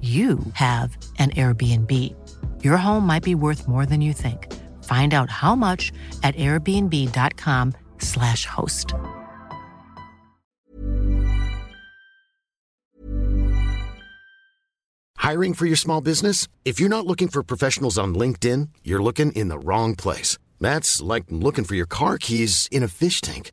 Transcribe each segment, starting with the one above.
you have an Airbnb. Your home might be worth more than you think. Find out how much at airbnb.com/slash host. Hiring for your small business? If you're not looking for professionals on LinkedIn, you're looking in the wrong place. That's like looking for your car keys in a fish tank.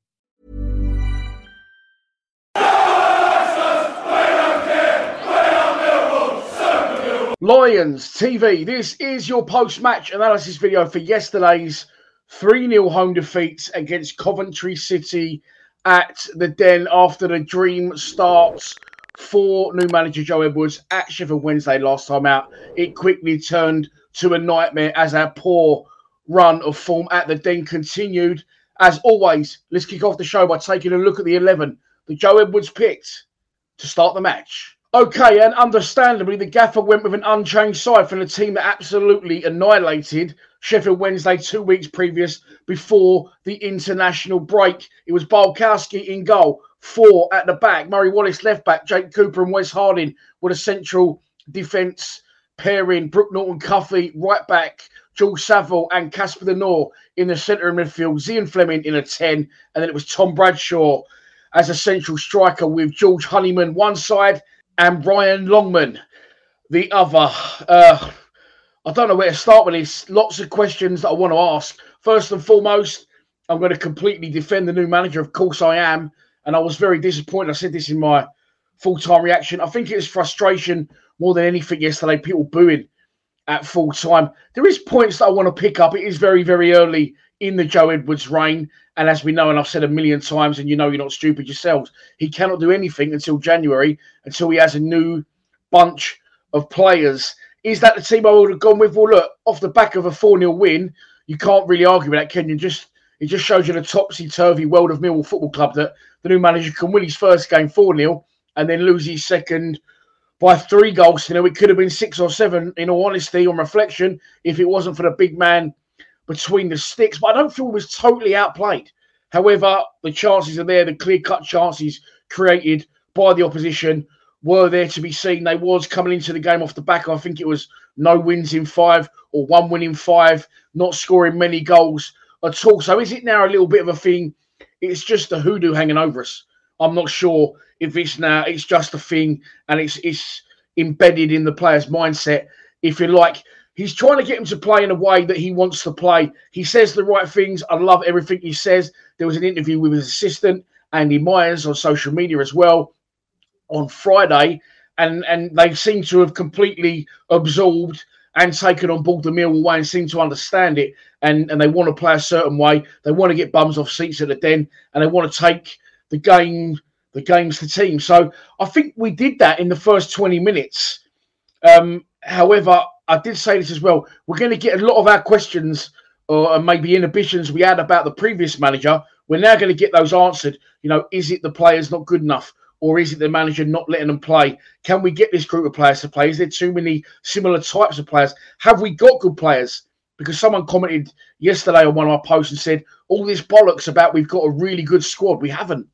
Lions TV, this is your post match analysis video for yesterday's 3 0 home defeat against Coventry City at the Den after the dream starts for new manager Joe Edwards at Sheffield Wednesday last time out. It quickly turned to a nightmare as our poor run of form at the Den continued. As always, let's kick off the show by taking a look at the 11 that Joe Edwards picked to start the match. Okay, and understandably, the gaffer went with an unchanged side from the team that absolutely annihilated Sheffield Wednesday two weeks previous before the international break. It was Bialkowski in goal, four at the back, Murray Wallace left back, Jake Cooper and Wes Harding with a central defence pairing, Brooke Norton Cuffy right back, George Saville and Casper De Norre in the centre of midfield, Zian Fleming in a 10, and then it was Tom Bradshaw as a central striker with George Honeyman one side and Ryan Longman, the other. Uh, I don't know where to start with this. Lots of questions that I want to ask. First and foremost, I'm going to completely defend the new manager. Of course, I am. And I was very disappointed. I said this in my full time reaction. I think it was frustration more than anything yesterday. People booing at full time. There is points that I want to pick up. It is very, very early in the Joe Edwards reign. And as we know, and I've said a million times, and you know you're not stupid yourselves, he cannot do anything until January, until he has a new bunch of players. Is that the team I would have gone with? Well, look, off the back of a 4 0 win, you can't really argue with that, can you? Just It just shows you the topsy turvy world of Millwall Football Club that the new manager can win his first game 4 0 and then lose his second by three goals. You know, it could have been six or seven, in all honesty, on reflection, if it wasn't for the big man between the sticks. But I don't feel it was totally outplayed. However, the chances are there, the clear cut chances created by the opposition were there to be seen. They was coming into the game off the back. I think it was no wins in five or one win in five, not scoring many goals at all. So is it now a little bit of a thing? It's just a hoodoo hanging over us. I'm not sure if it's now it's just a thing and it's it's embedded in the player's mindset. If you like, he's trying to get him to play in a way that he wants to play. He says the right things. I love everything he says. There was an interview with his assistant, Andy Myers, on social media as well on Friday, and and they seem to have completely absorbed and taken on board the Millwall way and seem to understand it. And and they want to play a certain way. They want to get bums off seats at the den, and they want to take the game the games the team. So I think we did that in the first 20 minutes. Um, however, I did say this as well. We're going to get a lot of our questions or maybe inhibitions we had about the previous manager. We're now going to get those answered. You know, is it the players not good enough? Or is it the manager not letting them play? Can we get this group of players to play? Is there too many similar types of players? Have we got good players? Because someone commented yesterday on one of our posts and said, all this bollocks about we've got a really good squad. We haven't.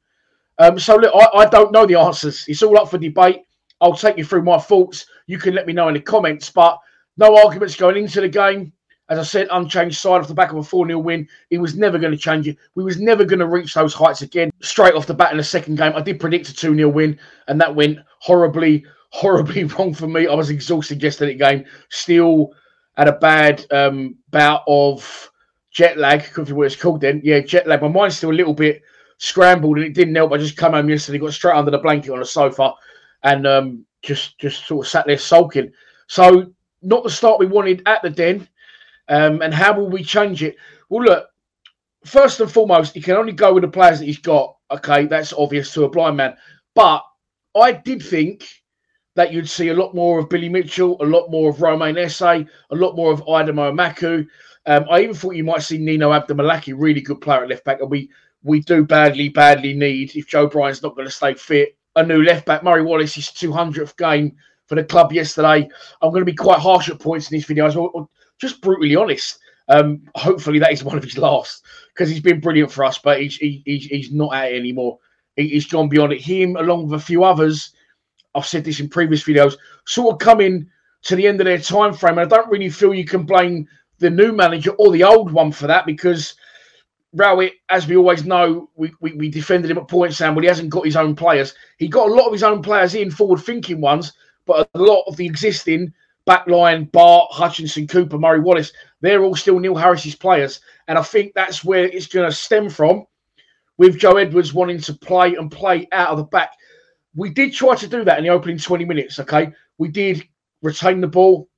Um, so look, I, I don't know the answers. It's all up for debate. I'll take you through my thoughts. You can let me know in the comments. But no arguments going into the game. As I said, unchanged side off the back of a 4 0 win. He was never going to change it. We was never going to reach those heights again. Straight off the bat in the second game, I did predict a 2 0 win, and that went horribly, horribly wrong for me. I was exhausted yesterday game. Still had a bad um, bout of jet lag, could be what it's called then. Yeah, jet lag. My mind's still a little bit scrambled and it didn't help. I just come home yesterday, got straight under the blanket on the sofa, and um, just just sort of sat there sulking. So not the start we wanted at the den. Um, and how will we change it? Well, look, first and foremost, he can only go with the players that he's got. Okay, that's obvious to a blind man. But I did think that you'd see a lot more of Billy Mitchell, a lot more of Romain Esse, a lot more of Aidomo Emakhu. Um, I even thought you might see Nino Abdelmaleki, really good player at left back, and we we do badly, badly need, if Joe Bryan's not going to stay fit, a new left back. Murray Wallace, his 200th game for the club yesterday. I'm going to be quite harsh at points in this video. Well, just brutally honest. Um, hopefully that is one of his last because he's been brilliant for us, but he's he, he's, he's not at it anymore. He, he's gone beyond it. Him, along with a few others, I've said this in previous videos, sort of coming to the end of their time frame. And I don't really feel you can blame the new manager or the old one for that because – Rowett, as we always know, we, we, we defended him at points, Sam, but he hasn't got his own players. He got a lot of his own players in, forward thinking ones, but a lot of the existing backline, Bart, Hutchinson, Cooper, Murray Wallace, they're all still Neil Harris's players. And I think that's where it's going to stem from with Joe Edwards wanting to play and play out of the back. We did try to do that in the opening 20 minutes, okay? We did retain the ball.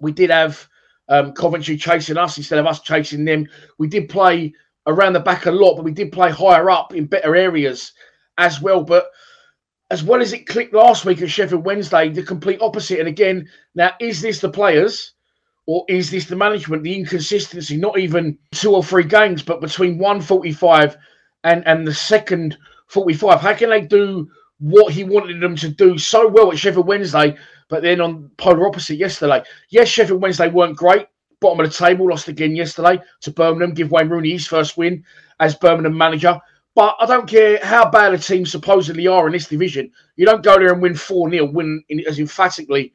We did have um, Coventry chasing us instead of us chasing them. We did play around the back a lot, but we did play higher up in better areas as well. But as well as it clicked last week at Sheffield Wednesday, the complete opposite. And again, now is this the players or is this the management? The inconsistency, not even two or three games, but between 145 and, and the second 45. How can they do what he wanted them to do so well at Sheffield Wednesday, but then on polar opposite yesterday? Yes, Sheffield Wednesday weren't great, bottom of the table, lost again yesterday to Birmingham, give Wayne Rooney his first win as Birmingham manager. But I don't care how bad a team supposedly are in this division. You don't go there and win 4 0, win as emphatically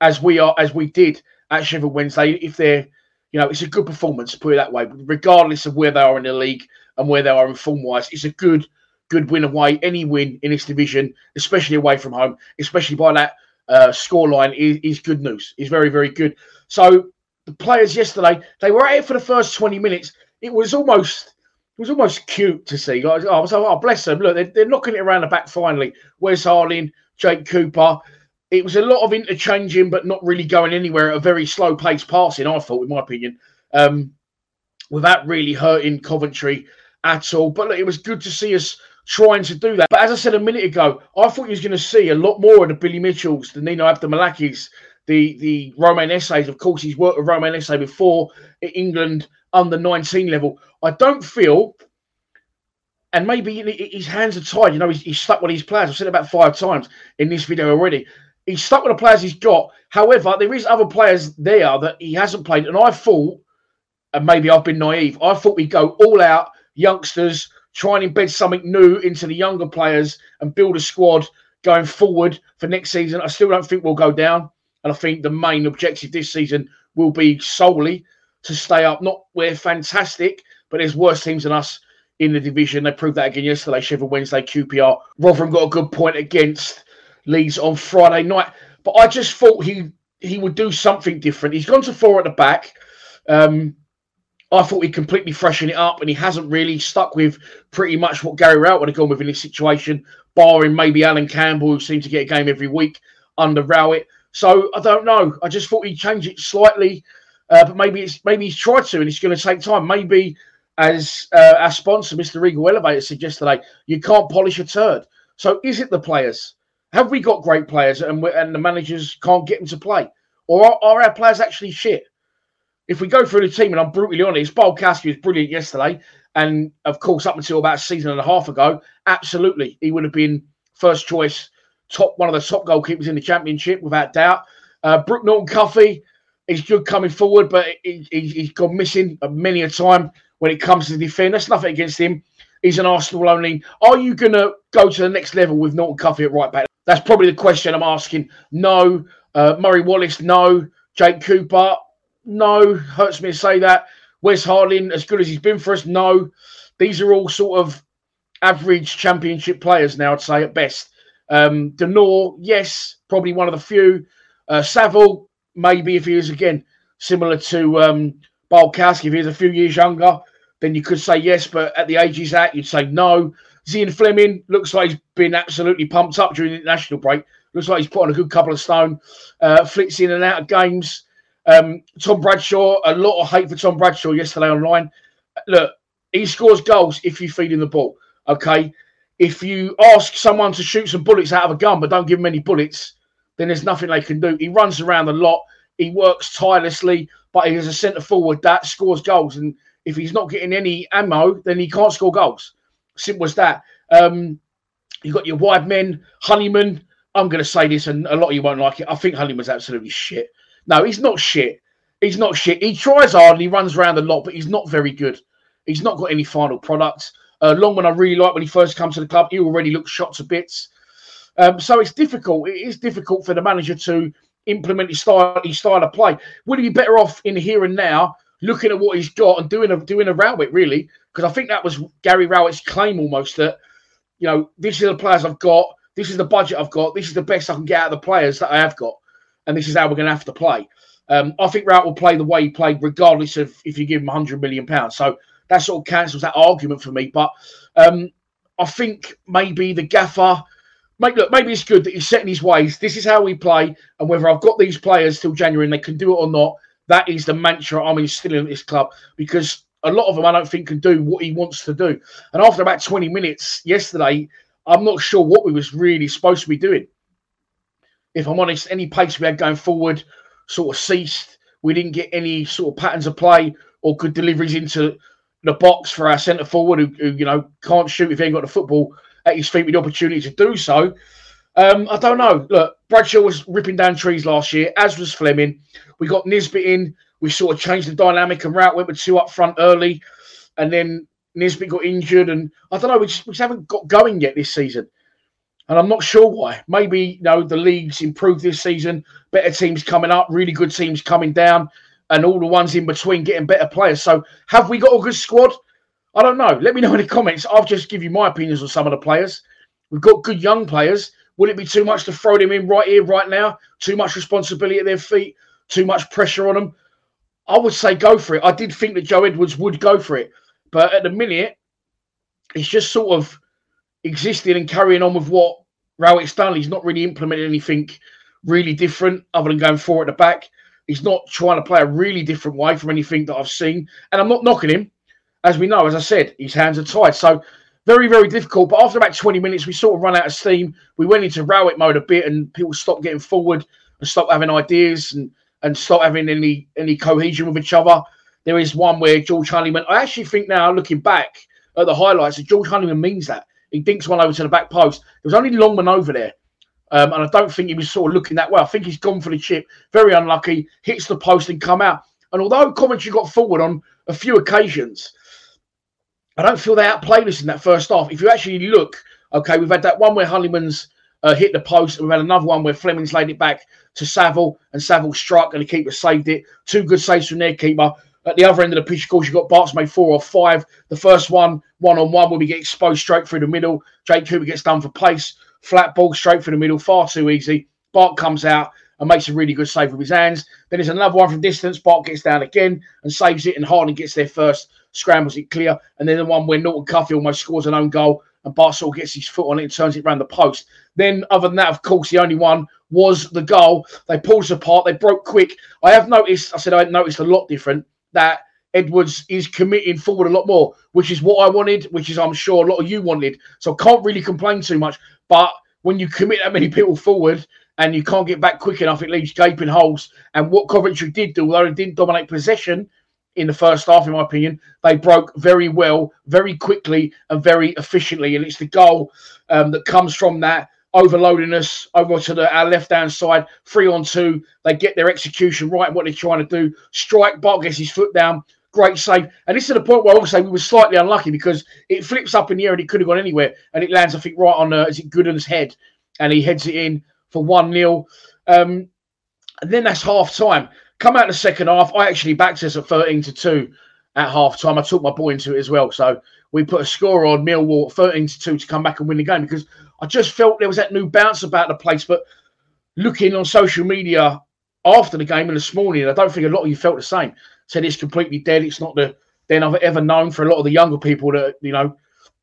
as we are, as we did at Sheffield Wednesday. If they're, you know, it's a good performance, put it that way, regardless of where they are in the league and where they are in form wise. It's a good, good win away. Any win in this division, especially away from home, especially by that uh, scoreline, is, is good news. Is very, very good. So the players yesterday, they were at it for the first 20 minutes. It was almost was almost cute to see. I was like, oh, bless them. Look, they're, they're knocking it around the back finally. Wes Harding, Jake Cooper. It was a lot of interchanging, but not really going anywhere at a very slow pace passing, I thought, in my opinion, um, without really hurting Coventry at all. But look, it was good to see us trying to do that. But as I said a minute ago, I thought you was going to see a lot more of the Billy Mitchells, the Nino Abdelmalekis, the the Romain Esses. Of course, he's worked with Romain Esse before at England under 19 level. I don't feel, and maybe his hands are tied. You know, he's, he's stuck with his players. I've said it about five times in this video already. He's stuck with the players he's got. However, there is other players there that he hasn't played, and I thought, and maybe I've been naive, I thought we'd go all out youngsters try and embed something new into the younger players and build a squad going forward for next season. I still don't think we'll go down. And I think the main objective this season will be solely to stay up. Not we're fantastic, but there's worse teams than us in the division. They proved that again yesterday, Sheffield Wednesday, QPR. Rotherham got a good point against Leeds on Friday night. But I just thought he he would do something different. He's gone to four at the back. Um, I thought he'd completely freshen it up, and he hasn't really stuck with pretty much what Gary Rowett would have gone with in this situation, barring maybe Alan Campbell, who seemed to get a game every week under Rowett. So I don't know. I just thought he'd change it slightly, uh, but maybe it's maybe he's tried to, and it's going to take time. Maybe, as uh, our sponsor, Mr. Regal Elevator, said yesterday, you can't polish a turd. So is it the players? Have we got great players, and and the managers can't get them to play, or are, are our players actually shit? if we go through the team, and I'm brutally honest, Bialkowski was brilliant yesterday. And of course, up until about a season and a half ago, absolutely, he would have been first choice, top one of the top goalkeepers in the championship, without doubt. Uh, Brooke Norton Cuffy is good coming forward, but he, he, has gone missing many a time when it comes to defend. That's nothing against him. He's an Arsenal only. Are you going to go to the next level with Norton Cuffy at right back? That's probably the question I'm asking. No. Uh, Murray Wallace, no. Jake Cooper, no, hurts me to say that. Wes Harding, as good as he's been for us, no. These are all sort of average championship players now, I'd say at best. Um, De Norre, yes, probably one of the few. Uh, Saville, maybe if he was again similar to um, Bialkowski, if he was a few years younger, then you could say yes, but at the age he's at, you'd say no. Zian Fleming looks like he's been absolutely pumped up during the international break. Looks like he's put on a good couple of stone. Uh, flits in and out of games. Um, Tom Bradshaw, a lot of hate for Tom Bradshaw yesterday online. Look, he scores goals if you feed him the ball. Okay. If you ask someone to shoot some bullets out of a gun but don't give him any bullets, then there's nothing they can do. He runs around a lot. He works tirelessly, but he is a centre forward that scores goals. And if he's not getting any ammo, then he can't score goals. Simple as that. Um, you've got your wide men, Honeyman. I'm going to say this, and a lot of you won't like it. I think Honeyman's absolutely shit. No, he's not shit. He's not shit. He tries hard and he runs around a lot, but he's not very good. He's not got any final product. Uh, Longman, I really like when he first comes to the club. He already looks shot to bits. Um, so it's difficult. It is difficult for the manager to implement his style, his style of play. Would he be better off in here and now, looking at what he's got and doing a doing a Rowett really? Because I think that was Gary Rowett's claim almost that you know this is the players I've got, this is the budget I've got, this is the best I can get out of the players that I have got and this is how we're going to have to play. Um, I think Rowett will play the way he played, regardless of if you give him 100 million pounds. So that sort of cancels that argument for me. But um, I think maybe the gaffer, make, look, maybe it's good that he's setting his ways. This is how we play, and whether I've got these players till January and they can do it or not, that is the mantra I'm instilling at this club because a lot of them I don't think can do what he wants to do. And after about 20 minutes yesterday, I'm not sure what we was really supposed to be doing if I'm honest, any pace we had going forward sort of ceased. We didn't get any sort of patterns of play or good deliveries into the box for our centre forward, who, who, you know can't shoot if he ain't got the football at his feet with the opportunity to do so. Um, I don't know. Look, Bradshaw was ripping down trees last year, as was Fleming. We got Nisbet in. We sort of changed the dynamic, and Rowett went with two up front early, and then Nisbet got injured, and I don't know. We just, we just haven't got going yet this season and I'm not sure why. Maybe you know the league's improved this season, better teams coming up, really good teams coming down, and all the ones in between getting better players. So have we got a good squad? I don't know. Let me know in the comments. I've just give you my opinions on some of the players. We've got good young players. Would it be too much to throw them in right here, right now? Too much responsibility at their feet? Too much pressure on them? I would say go for it. I did think that Joe Edwards would go for it, but at the minute it's just sort of existing and carrying on with what done. He's not really implementing anything really different other than going forward at the back. He's not trying to play a really different way from anything that I've seen. And I'm not knocking him. As we know, as I said, his hands are tied. So very, very difficult. But after about 20 minutes, we sort of run out of steam. We went into Rowett mode a bit and people stopped getting forward and stopped having ideas and, and stopped having any any cohesion with each other. There is one where George Honeyman, I actually think now, looking back at the highlights, that George Honeyman means that. He dinks one over to the back post. There was only Longman over there. Um, and I don't think he was sort of looking that well. I think he's gone for the chip. Very unlucky. Hits the post and come out. And although Coventry got forward on a few occasions, I don't feel they outplayed us in that first half. If you actually look, okay, we've had that one where Honeyman's uh, hit the post, and we've had another one where Fleming's laid it back to Saville, and Saville struck, and the keeper saved it. Two good saves from their keeper. At the other end of the pitch, of course, you've got Bart's made four or five. The first one, one on one, where we get exposed straight through the middle. Jake Cooper gets done for pace. Flat ball straight through the middle, far too easy. Bart comes out and makes a really good save with his hands. Then there's another one from distance. Bart gets down again and saves it, and Harding gets there first, scrambles it clear. And then the one where Norton Cuffy almost scores an own goal, and Bart sort of gets his foot on it and turns it around the post. Then, other than that, of course, the only one was the goal. They pulled us apart. They broke quick. I have noticed, I said I noticed a lot different that Edwards is committing forward a lot more, which is what I wanted, which is I'm sure a lot of you wanted. So I can't really complain too much. But when you commit that many people forward and you can't get back quick enough, it leaves gaping holes. And what Coventry did do, although it didn't dominate possession in the first half, in my opinion, they broke very well, very quickly, and very efficiently. And it's the goal um, that comes from that overloading us over to the, our left hand side, three on two. They get their execution right what they're trying to do. Strike, Bart gets his foot down, great save. And this is the point where I will say we were slightly unlucky because it flips up in the air and it could have gone anywhere. And it lands, I think, right on, uh, is it Gooden's head? And he heads it in for 1 0. Um, and then that's half time. Come out the second half. I actually backed us at 13 to 2 at half time. I took my boy into it as well. So we put a score on Millwall 13 to 2 to come back and win the game because I just felt there was that new bounce about the place. But looking on social media after the game and this morning, I don't think a lot of you felt the same said it's completely dead. It's not the then I've ever known for a lot of the younger people that you know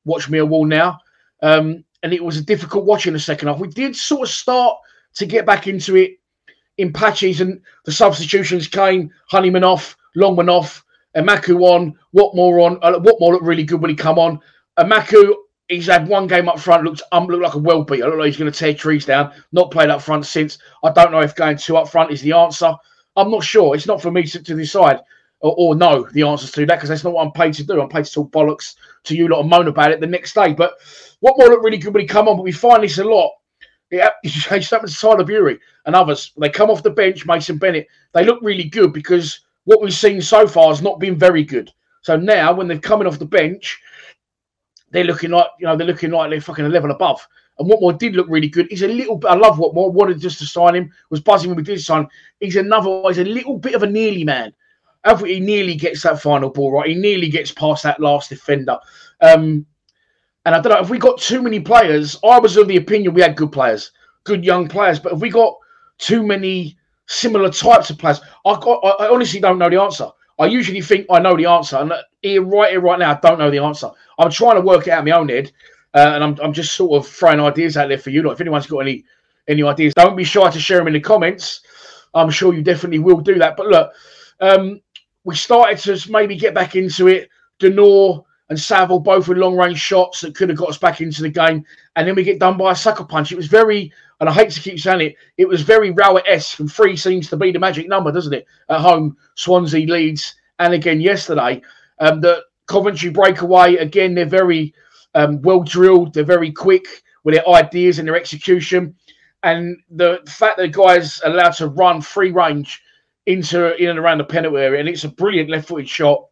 watch Millwall now. Um, and it was a difficult watch in the second half. We did sort of start to get back into it in patches, and the substitutions came. Honeyman off, Longman off, Emakhu on, Watmore on. Uh, Watmore looked really good when he come on. Emakhu, he's had one game up front, looked um, looked like a well beat. I don't know he's going to tear trees down. Not played up front since. I don't know if going two up front is the answer. I'm not sure. It's not for me to, to decide or, or, know the answers to that because that's not what I'm paid to do. I'm paid to talk bollocks to you lot and moan about it the next day. But Watmore looked really good when he come on, but we find this a lot. Yeah, it's happened to Tyler Burey and others. They come off the bench, Mason Bennett. They look really good because what we've seen so far has not been very good. So now, when they're coming off the bench, they're looking like you know they're looking like they're fucking a level above. And Watmore did look really good. He's a little bit. I love Watmore. Wanted just to sign him. Was buzzing when we did sign. He's another. He's a little bit of a nearly man. He nearly gets that final ball right. He nearly gets past that last defender. Um, and I don't know if we got too many players. I was of the opinion we had good players, good young players. But if we got too many similar types of players, I, I, I honestly don't know the answer. I usually think I know the answer, and here, right here, right now, I don't know the answer. I'm trying to work it out in my own head. Uh, and I'm, I'm just sort of throwing ideas out there for you. Like, if anyone's got any any ideas, don't be shy to share them in the comments. I'm sure you definitely will do that. But look, um, we started to maybe get back into it. De and Saville both with long range shots that could have got us back into the game. And then we get done by a sucker punch. It was very, and I hate to keep saying it, it was very Rowett esque. And three seems to be the magic number, doesn't it? At home, Swansea Leeds. And again, yesterday, um, the Coventry breakaway, again, they're very um, well drilled. They're very quick with their ideas and their execution. And the fact that guys allowed to run free range into in and around the penalty area, and it's a brilliant left-footed shot.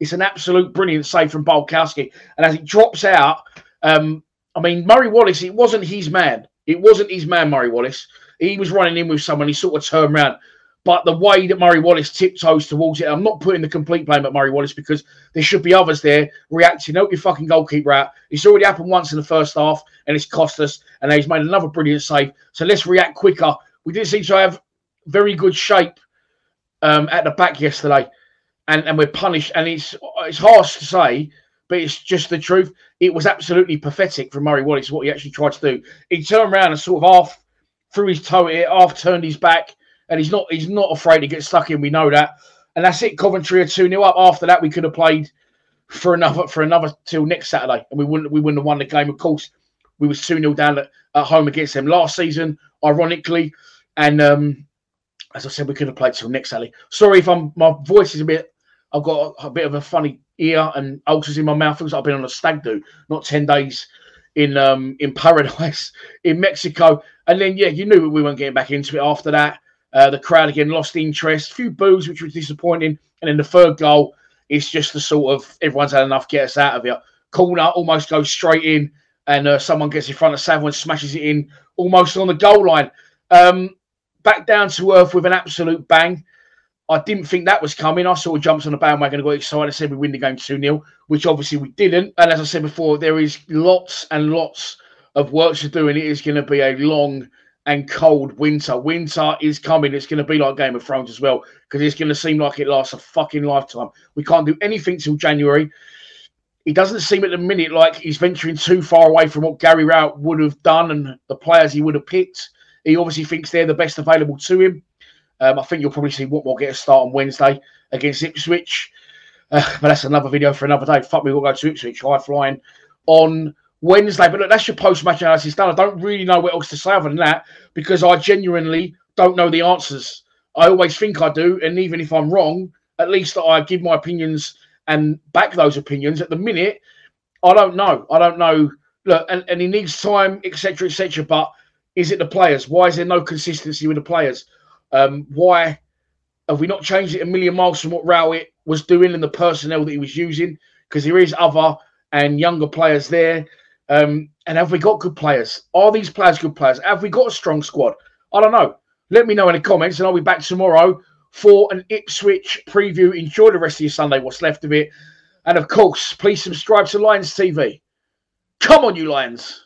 It's an absolute brilliant save from Bialkowski. And as it drops out, um, I mean, Murray Wallace, it wasn't his man. It wasn't his man, Murray Wallace. He was running in with someone. He sort of turned around. But the way that Murray Wallace tiptoes towards it, I'm not putting the complete blame at Murray Wallace because there should be others there reacting. Help your fucking goalkeeper out. It's already happened once in the first half and it's cost us. And he's made another brilliant save. So let's react quicker. We didn't seem to have very good shape um, at the back yesterday, and, and we're punished. And it's it's harsh to say, but it's just the truth. It was absolutely pathetic from Murray Wallace what he actually tried to do. He turned around and sort of half threw his toe it, half turned his back, and he's not he's not afraid to get stuck in. We know that, and that's it. Coventry are two 0 up. After that, we could have played for another for another till next Saturday, and we wouldn't we wouldn't have won the game. Of course, we was two 0 down at, at, home against them last season, ironically, and um, as I said, we could have played till next Saturday. Sorry if I'm my voice is a bit. I've got a, bit of a funny ear and ulcers in my mouth. Like I've been on a stag do, not ten days in um in paradise in Mexico. And then yeah, you knew we weren't getting back into it after that. Uh, the crowd again lost interest, a few boos, which was disappointing. And then the third goal is just the sort of everyone's had enough, get us out of here. Corner almost goes straight in, and uh, someone gets in front of Savon, smashes it in almost on the goal line. Um, back down to earth with an absolute bang. I didn't think that was coming. I of jumped on the bandwagon and got excited. I said we win the game 2 0, which obviously we didn't. And as I said before, there is lots and lots of work to do, and it is going to be a long and cold winter. Winter is coming. It's going to be like Game of Thrones as well, because it's going to seem like it lasts a fucking lifetime. We can't do anything till January. He doesn't seem at the minute like he's venturing too far away from what Gary Rowett would have done and the players he would have picked. He obviously thinks they're the best available to him. Um, I think you'll probably see Watmore get a start on Wednesday against Ipswich. Uh, but that's another video for another day. Fuck me, we'll go to Ipswich high flying on Wednesday. But look, that's your post match analysis done. I don't really know what else to say other than that because I genuinely don't know the answers. I always think I do. And even if I'm wrong, at least I give my opinions and back those opinions. At the minute, I don't know. I don't know. Look, and, and he needs time, etc., etc. But is it the players? Why is there no consistency with the players? Um, why have we not changed it a million miles from what Rowett was doing and the personnel that he was using? Because there is other and younger players there. Um, and have we got good players? Are these players good players? Have we got a strong squad? I don't know. Let me know in the comments, and I'll be back tomorrow for an Ipswich preview. Enjoy the rest of your Sunday, what's left of it. And of course, please subscribe to Lions TV. Come on, you Lions.